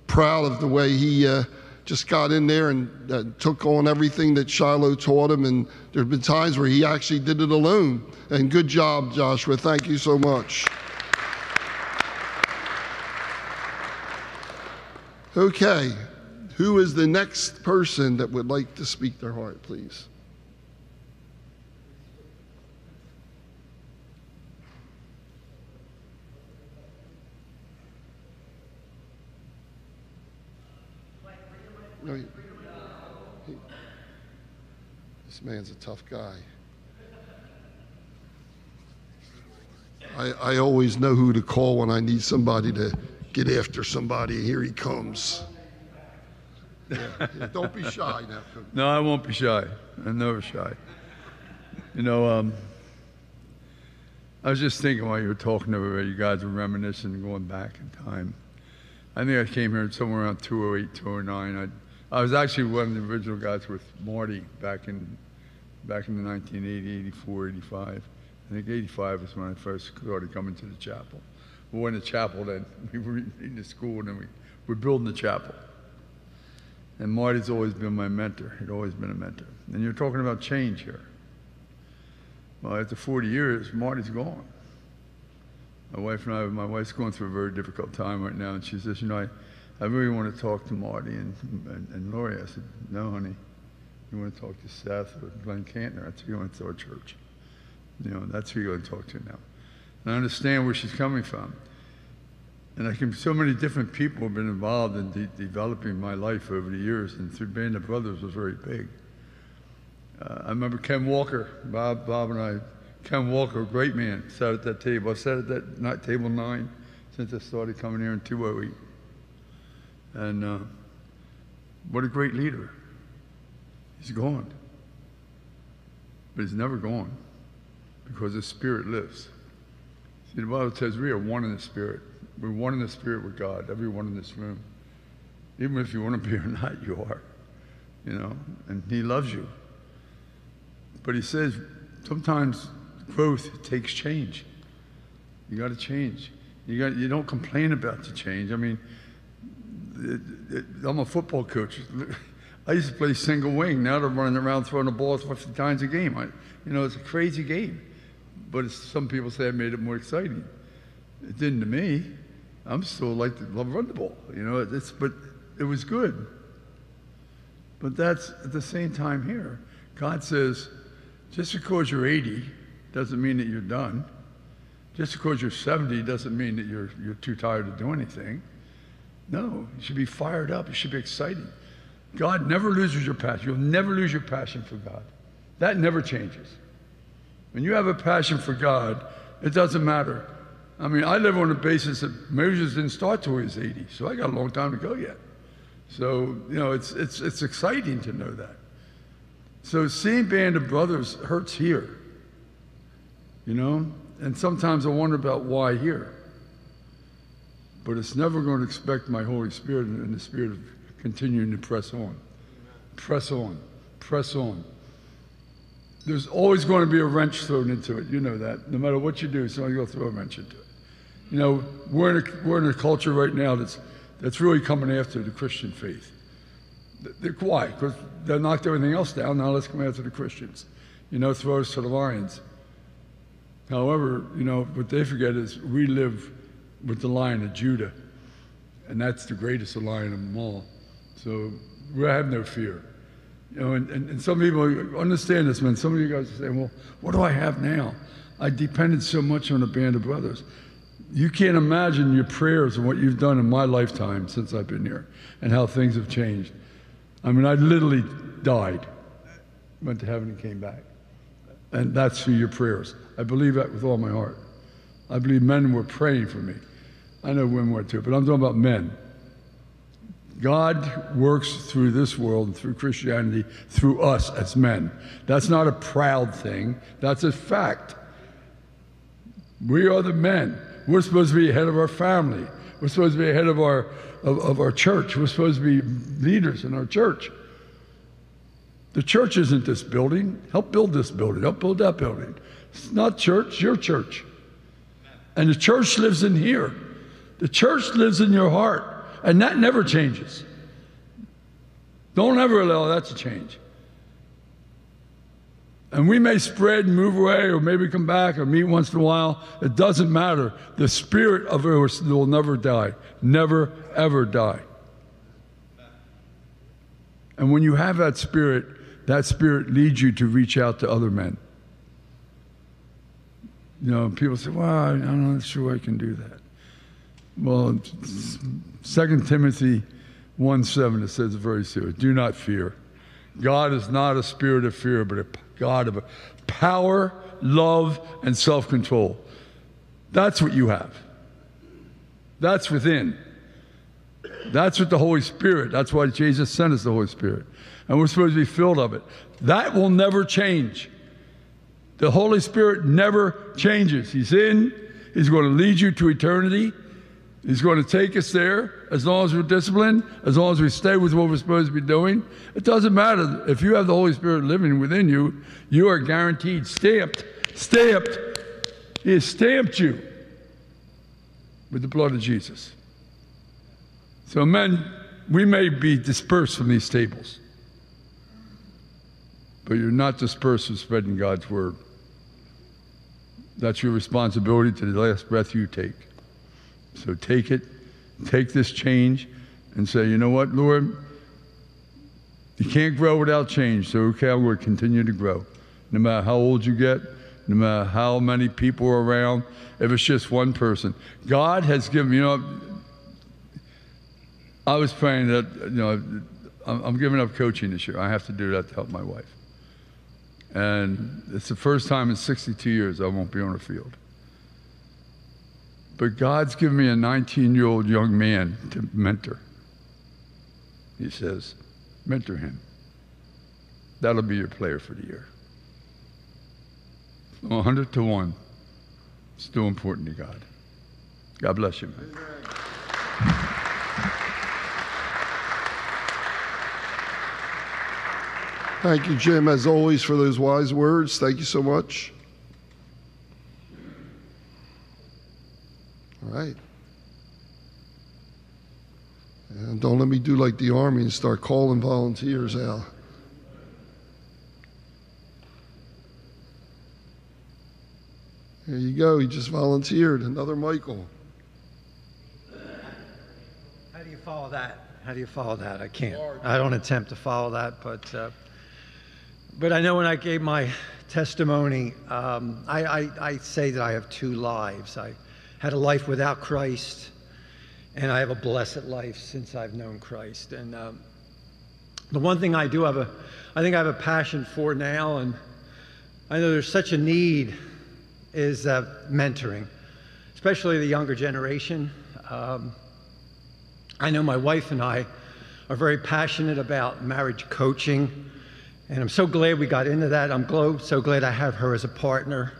proud of the way he uh, just got in there and uh, took on everything that Shiloh taught him. And there have been times where he actually did it alone. And good job, Joshua. Thank you so much. Okay, who is the next person that would like to speak their heart, please? No, he- he- this man's a tough guy. I, I always know who to call when I need somebody to get after somebody. Here he comes. Yeah, yeah, don't be shy now. No, I won't be shy. I'm never shy. You know, um, I was just thinking while you were talking over you guys were reminiscing and going back in time. I think I came here somewhere around 208, 209. I, I was actually one of the original guys with Marty back in back in the 1980, 84, 85. I think 85 was when I first started coming to the chapel. We were in the chapel then. We were in the school and then we were building the chapel. And Marty's always been my mentor. He'd always been a mentor. And you're talking about change here. Well, after 40 years, Marty's gone. My wife and I, my wife's going through a very difficult time right now, and she says, you know, I, I really want to talk to Marty and, and, and Lori. I said, no, honey. You want to talk to Seth or Glenn Cantner? That's who you want to to church. You know, that's who you're going to talk to now. And I understand where she's coming from. And I can, so many different people have been involved in de- developing my life over the years, and through Band of Brothers was very big. Uh, I remember Ken Walker, Bob, Bob and I, Ken Walker, great man, sat at that table. I sat at that night, table nine since I started coming here in 208. And uh, what a great leader. He's gone. But he's never gone because his spirit lives. See, the Bible says we are one in the spirit. We're one in the spirit with God, everyone in this room. Even if you want to be or not, you are. You know, and he loves you. But he says sometimes growth takes change. You got to change. You got. You don't complain about the change. I mean, Uh, I'm a football coach. I used to play single wing. Now they're running around throwing the ball 50 times a game. I, you know, it's a crazy game. But some people say I made it more exciting. It didn't to me. I'm still like to love run the ball. You know, it's but it was good. But that's at the same time here. God says, just because you're 80 doesn't mean that you're done. Just because you're 70 doesn't mean that you're, you're too tired to do anything. No, you should be fired up. You should be excited. God never loses your passion. You'll never lose your passion for God. That never changes. When you have a passion for God, it doesn't matter. I mean, I live on the basis that Moses didn't start till he was 80, so I got a long time to go yet. So, you know, it's, it's, it's exciting to know that. So seeing Band of Brothers hurts here, you know? And sometimes I wonder about why here. But it's never going to expect my Holy Spirit and the Spirit of continuing to press on. Press on. Press on. There's always going to be a wrench thrown into it. You know that. No matter what you do, somebody's going to throw a wrench into it. You know, we're in a, we're in a culture right now that's, that's really coming after the Christian faith. They're, why? Because they knocked everything else down. Now let's come after the Christians. You know, throw us to the lions. However, you know, what they forget is we live with the lion of Judah, and that's the greatest lion of them all. So we have no fear. You know, and, and, and some people understand this, man. Some of you guys are saying, well, what do I have now? I depended so much on a band of brothers. You can't imagine your prayers and what you've done in my lifetime since I've been here and how things have changed. I mean, I literally died, went to heaven and came back. And that's through your prayers. I believe that with all my heart. I believe men were praying for me. I know women were too, but I'm talking about men. God works through this world and through Christianity through us as men. That's not a proud thing, that's a fact. We are the men. We're supposed to be ahead of our family. We're supposed to be ahead of our, of, of our church. We're supposed to be leaders in our church. The church isn't this building. Help build this building. Help build that building. It's not church, your church. And the church lives in here. The church lives in your heart. And that never changes. Don't ever allow that to change. And we may spread and move away or maybe come back or meet once in a while. It doesn't matter. The spirit of it will never die. Never, ever die. And when you have that spirit, that spirit leads you to reach out to other men. You know, people say, well, I'm not sure I can do that. Well, 2 Timothy 1 7, it says very serious do not fear. God is not a spirit of fear, but a God of power, love, and self control. That's what you have. That's within. That's what the Holy Spirit, that's why Jesus sent us the Holy Spirit. And we're supposed to be filled of it. That will never change. The Holy Spirit never changes. He's in, He's going to lead you to eternity. He's going to take us there as long as we're disciplined, as long as we stay with what we're supposed to be doing. It doesn't matter. If you have the Holy Spirit living within you, you are guaranteed, stamped, stamped. He has stamped you with the blood of Jesus. So, men, we may be dispersed from these tables, but you're not dispersed from spreading God's word. That's your responsibility to the last breath you take. So take it, take this change, and say, you know what, Lord? You can't grow without change. So, okay, I'm going to continue to grow. No matter how old you get, no matter how many people are around, if it's just one person. God has given, you know, I was praying that, you know, I'm, giving up coaching this year. I have to do that to help my wife. And it's the first time in 62 years I won't be on the field. But God's given me a 19 year old young man to mentor. He says, mentor him. That'll be your player for the year. 100 to 1. Still important to God. God bless you, man. Thank you, Jim, as always, for those wise words. Thank you so much. Right. And don't let me do like the Army and start calling volunteers out. There you go. He just volunteered. Another Michael. How do you follow that? How do you follow that? I can't. I don't attempt to follow that, but uh, but I know when I gave my testimony, um, I, I, I say that I have two lives. I had a life without Christ, and I have a blessed life since I've known Christ. And um, the one thing I do have a, I think I have a passion for now, and I know there's such a need, is uh, mentoring, especially the younger generation. Um, I know my wife and I are very passionate about marriage coaching, and I'm so glad we got into that. I'm so glad I have her as a partner.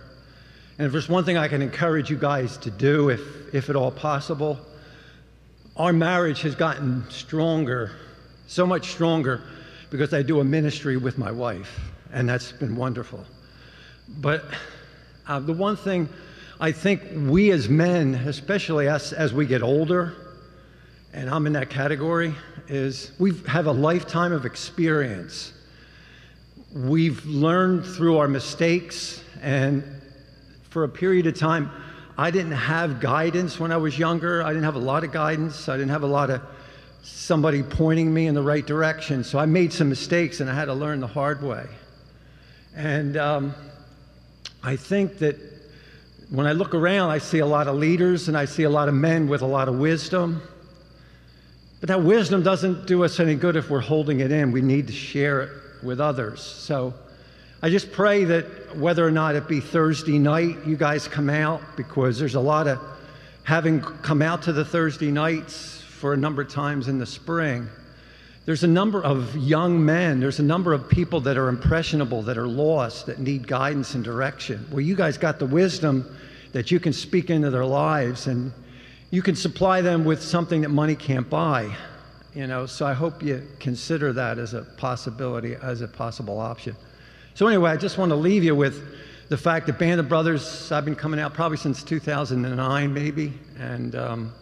And if there's one thing I can encourage you guys to do, if, if at all possible, our marriage has gotten stronger, so much stronger, because I do a ministry with my wife, and that's been wonderful. But uh, the one thing I think we as men, especially us as we get older, and I'm in that category, is we have a lifetime of experience. We've learned through our mistakes, and for a period of time, I didn't have guidance when I was younger. I didn't have a lot of guidance. I didn't have a lot of somebody pointing me in the right direction. So I made some mistakes, and I had to learn the hard way. And um, I think that when I look around, I see a lot of leaders and I see a lot of men with a lot of wisdom. But that wisdom doesn't do us any good if we're holding it in. We need to share it with others. So I just pray that whether or not it be Thursday night, you guys come out because there's a lot of having come out to the Thursday nights for a number of times in the spring. There's a number of young men, there's a number of people that are impressionable, that are lost, that need guidance and direction. Well, you guys got the wisdom that you can speak into their lives and you can supply them with something that money can't buy. You know, so I hope you consider that as a possibility, as a possible option. So anyway, I just want to leave you with the fact that Band of Brothers, I've been coming out probably since 2009, maybe, and um,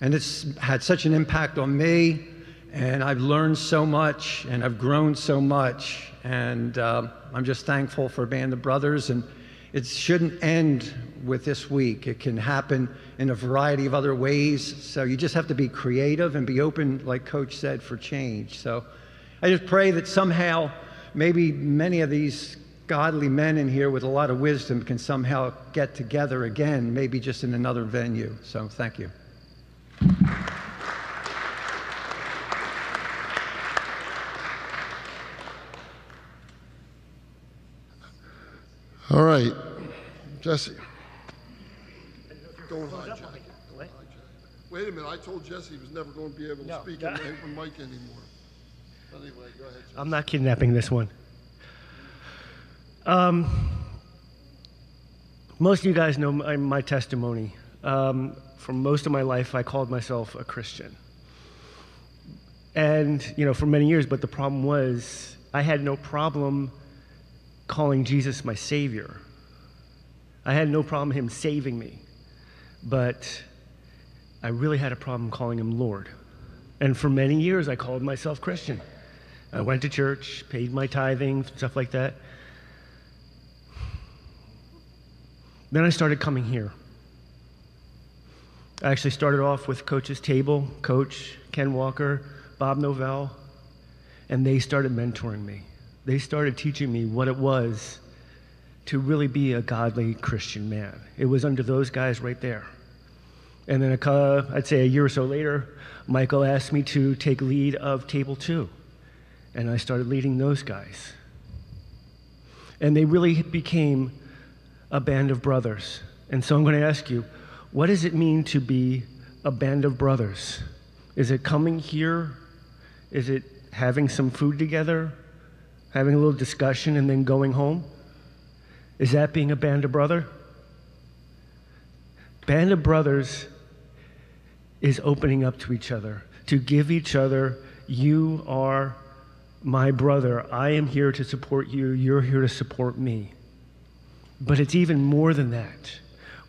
and it's had such an impact on me, and I've learned so much, and I've grown so much, and um I'm just thankful for Band of Brothers, and it shouldn't end with this week. It can happen in a variety of other ways. So you just have to be creative and be open, like Coach said, for change. So I just pray that somehow, maybe many of these godly men in here with a lot of wisdom can somehow get together again, maybe just in another venue. So thank you. All right, Jesse. Go on, Jack. Wait a minute, I told Jesse he was never going to be able to No. speak in the open mic anymore. I'm not kidnapping this one. Um, most of you guys know my, my testimony. Um, for most of my life, I called myself a Christian. And, you know, for many years, but the problem was I had no problem calling Jesus my Savior. I had no problem him saving me. But I really had a problem calling him Lord. And for many years, I called myself Christian. I went to church, paid my tithing, stuff like that. Then I started coming here. I actually started off with Coach's Table, Coach, Ken Walker, Bob Novell, and they started mentoring me. They started teaching me what it was to really be a godly Christian man. It was under those guys right there. And then, a, I'd say a year or so later, Michael asked me to take lead of Table 2. And I started leading those guys. And they really became a band of brothers. And so I'm going to ask you, what does it mean to be a band of brothers? Is it coming here? Is it having some food together? Having a little discussion and then going home? Is that being a band of brother? Band of brothers is opening up to each other, to give each other, you are my brother. I am here to support you. You're here to support me. But it's even more than that.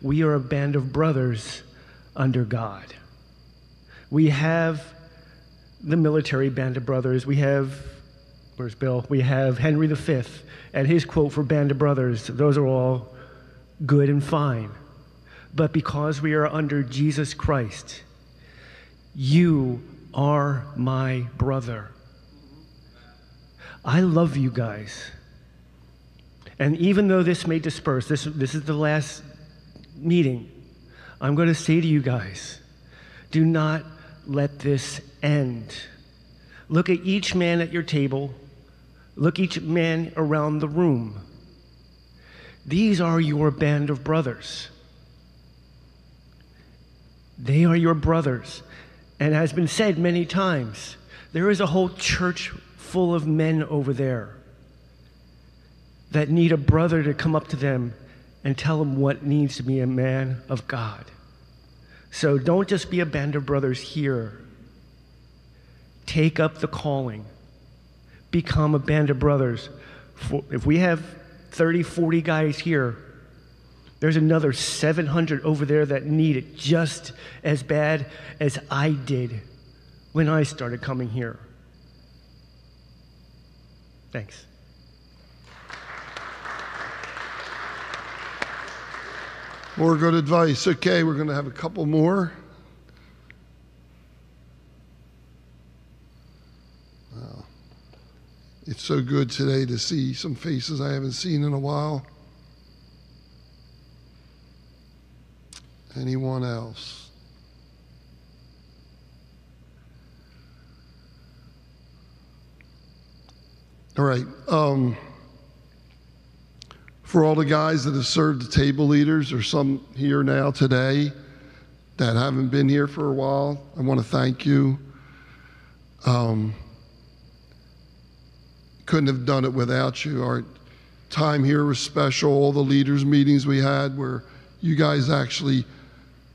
We are a band of brothers under God. We have the military band of brothers. We have, where's Bill? We have Henry V and his quote for band of brothers. Those are all good and fine. But because we are under Jesus Christ, you are my brother. I love you guys. And even though this may disperse, this, this is the last meeting, I'm going to say to you guys do not let this end. Look at each man at your table, look each man around the room. These are your band of brothers. They are your brothers. And has been said many times, there is a whole church full of men over there that need a brother to come up to them and tell them what needs to be a man of God. So don't just be a band of brothers here. Take up the calling. Become a band of brothers. For- If we have 30, 40 guys here, there's another 700 over there that need it just as bad as I did when I started coming here. Thanks. More good advice. Okay, we're going to have a couple more. Wow. It's so good today to see some faces I haven't seen in a while. Anyone else? All right. Um, for all the guys that have served the table leaders, or some here now today, that haven't been here for a while, I want to thank you. Um, couldn't have done it without you. Our time here was special. All the leaders' meetings we had where you guys actually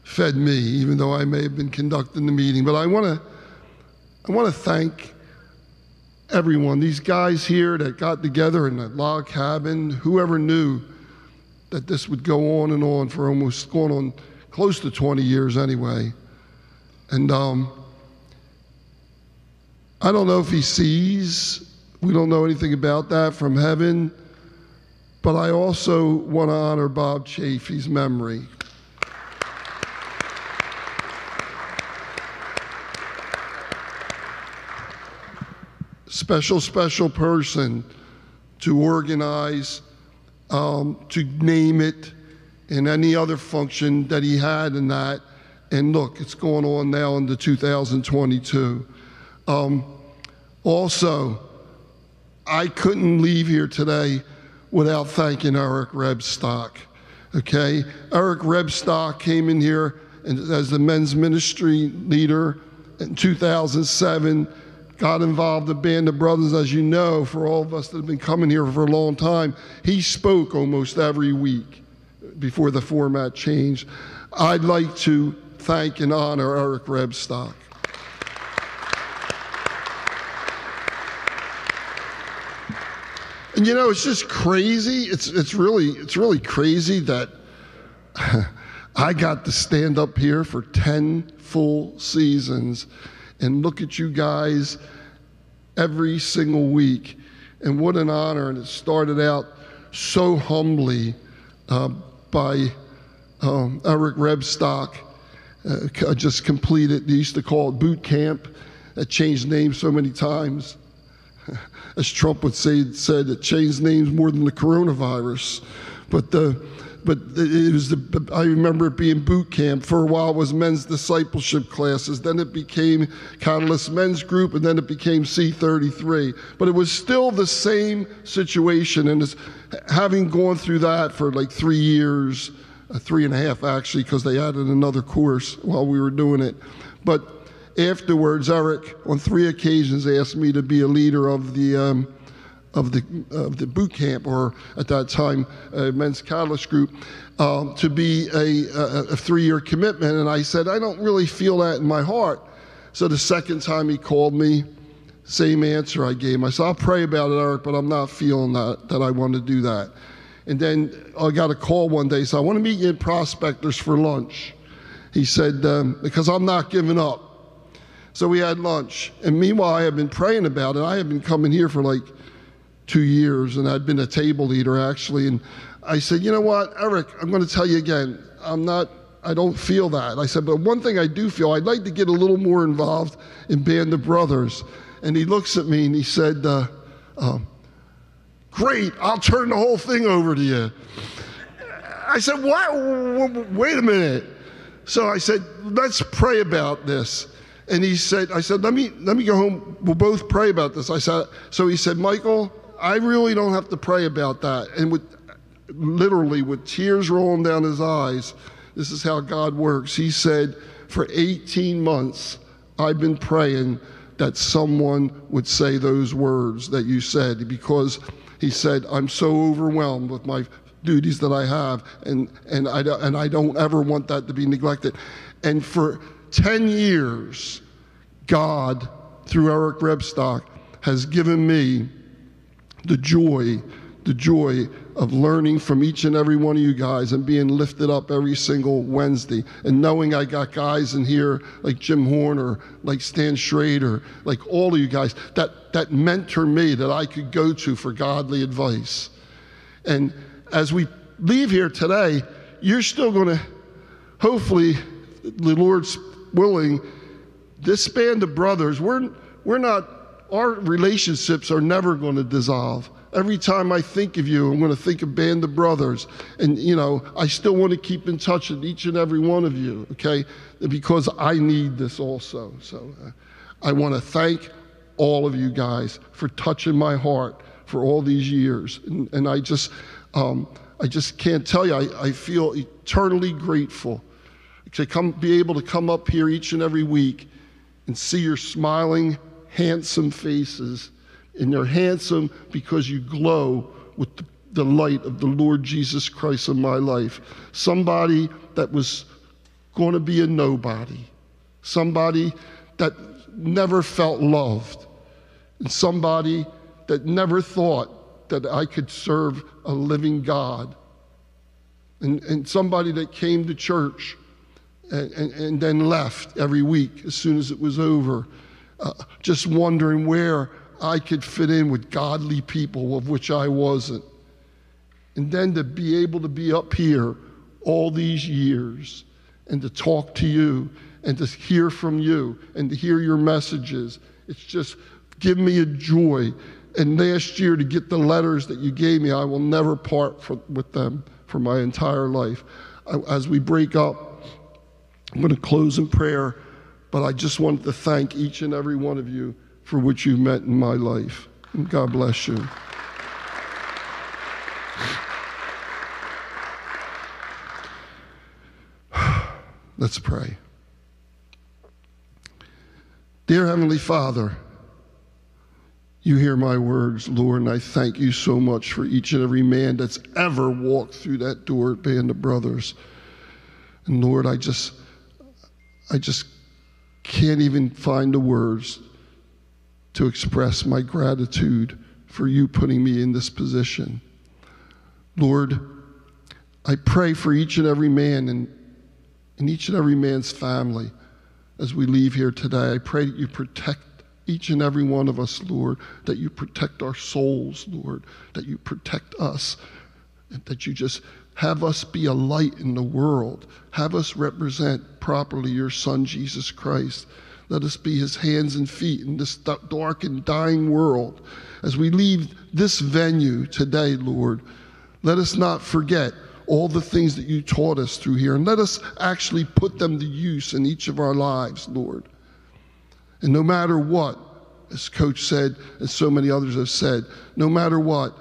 fed me, even though I may have been conducting the meeting. But I want to, I want to thank everyone. These guys here that got together in that log cabin. Whoever knew that this would go on and on for almost going on close to 20 years anyway. And um, I don't know if he sees. We don't know anything about that from heaven. But I also want to honor Bob Chafee's memory. Special, special person to organize, um, to name it, and any other function that he had in that. And look, it's going on now into 2022. Um, also, I couldn't leave here today without thanking Eric Rebstock. Okay, Eric Rebstock came in here as the men's ministry leader in 2007. Got involved a Band of Brothers, as you know, for all of us that have been coming here for a long time. He spoke almost every week before the format changed. I'd like to thank and honor Eric Rebstock. And you know, it's just crazy. It's it's really it's really crazy that I got to stand up here for 10 full seasons and look at you guys every single week. And what an honor. And it started out so humbly uh, by um, Eric Rebstock. Uh, just completed, they used to call it boot camp. That changed names so many times. As Trump would say, said it changed names more than the coronavirus. But the but it was the, I remember it being boot camp. For a while, it was men's discipleship classes. Then it became Catalyst Men's Group, and then it became C33. But it was still the same situation. And it's, having gone through that for like three years, uh, three and a half actually, because they added another course while we were doing it. But afterwards, Eric, on three occasions, asked me to be a leader of the. Um, of the of the boot camp, or at that time, uh, men's catalyst group, um, to be a, a, a three-year commitment. And I said, I don't really feel that in my heart. So the second time he called me, same answer I gave. I said, I'll pray about it, Eric, but I'm not feeling that that I want to do that. And then I got a call one day. So I want to meet you in Prospectors for lunch. He said, um, because I'm not giving up. So we had lunch. And meanwhile, I had been praying about it. I had been coming here for like two years, and I'd been a table leader actually. And I said, you know what, Eric, I'm going to tell you again, I'm not, I don't feel that. I said, but one thing I do feel, I'd like to get a little more involved in Band of Brothers. And he looks at me and he said, uh, um, great, I'll turn the whole thing over to you. I said, what? Wait a minute. So I said, let's pray about this. And he said, I said, let me, let me go home. We'll both pray about this. I said, so he said, Michael, I really don't have to pray about that. And with literally with tears rolling down his eyes, this is how God works. He said, for 18 months, I've been praying that someone would say those words that you said because he said, I'm so overwhelmed with my duties that I have, and, and, I, and I don't ever want that to be neglected. And for 10 years, God, through Eric Rebstock, has given me the joy, the joy of learning from each and every one of you guys and being lifted up every single Wednesday and knowing I got guys in here like Jim Horner, like Stan Schrader, like all of you guys that, that mentor me that I could go to for godly advice. And as we leave here today, you're still going to, hopefully, the Lord's willing, this band of brothers, we're, we're not, our relationships are never going to dissolve. Every time I think of you, I'm going to think of Band of Brothers. And, you know, I still want to keep in touch with each and every one of you, okay? Because I need this also. So uh, I want to thank all of you guys for touching my heart for all these years. And, and I just, um, I just can't tell you, I, I feel eternally grateful to come, be able to come up here each and every week and see your smiling, handsome faces. And they're handsome because you glow with the, the light of the Lord Jesus Christ in my life. Somebody that was going to be a nobody, somebody that never felt loved, and somebody that never thought that I could serve a living God, and, and somebody that came to church and, and, and then left every week as soon as it was over, uh, just wondering where I could fit in with godly people, of which I wasn't. And then to be able to be up here all these years and to talk to you and to hear from you and to hear your messages, it's just give me a joy. And last year to get the letters that you gave me, I will never part for, with them for my entire life. I, as we break up, I'm going to close in prayer, but I just wanted to thank each and every one of you for what you've meant in my life. And God bless you. Let's pray. Dear Heavenly Father, you hear my words, Lord, and I thank you so much for each and every man that's ever walked through that door at Band of Brothers. And Lord, I just, I just can't even find the words to express my gratitude for you putting me in this position. Lord, I pray for each and every man and, and each and every man's family as we leave here today. I pray that you protect each and every one of us, Lord, that you protect our souls, Lord, that you protect us, and that you just have us be a light in the world. Have us represent properly your Son, Jesus Christ. Let us be his hands and feet in this dark and dying world. As we leave this venue today, Lord, let us not forget all the things that you taught us through here, and let us actually put them to use in each of our lives, Lord. And no matter what, as Coach said, and so many others have said, no matter what,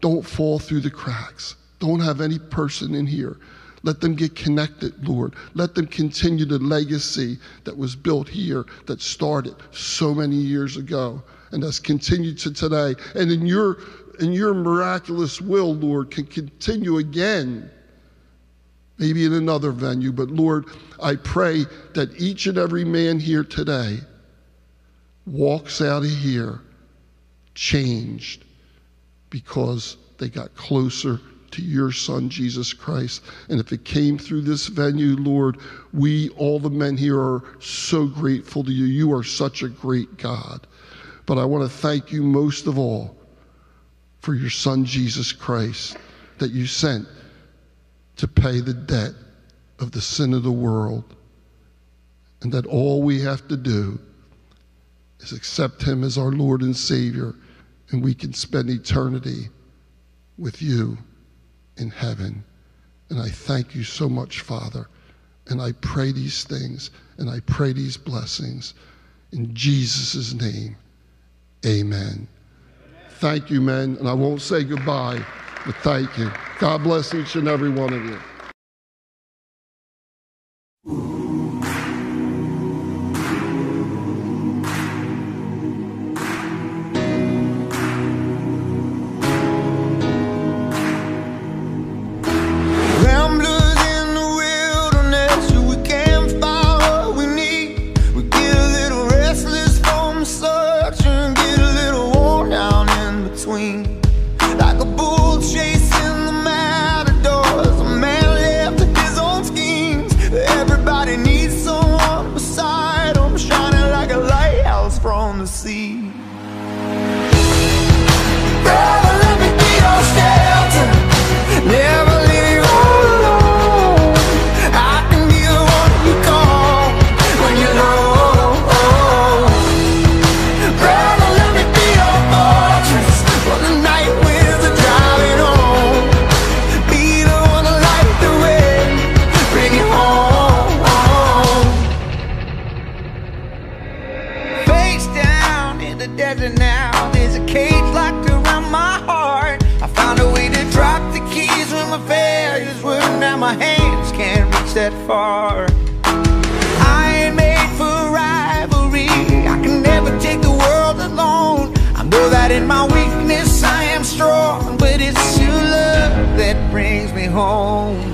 don't fall through the cracks. Don't have any person in here. Let them get connected, Lord. Let them continue the legacy that was built here, that started so many years ago, and has continued to today. And in your in your miraculous will, Lord, can continue again maybe in another venue. But Lord, I pray that each and every man here today walks out of here changed because they got closer to your son Jesus Christ. And if it came through this venue, Lord, we, all the men here, are so grateful to you. You are such a great God. But I want to thank you most of all for your son Jesus Christ that you sent to pay the debt of the sin of the world. And that all we have to do is accept him as our Lord and Savior, and we can spend eternity with you in heaven. And I thank you so much, Father. And I pray these things and I pray these blessings in Jesus' name. Amen. Thank you, men. And I won't say goodbye, but thank you. God bless each and every one of you. that in my weakness I am strong, but it's your love that brings me home.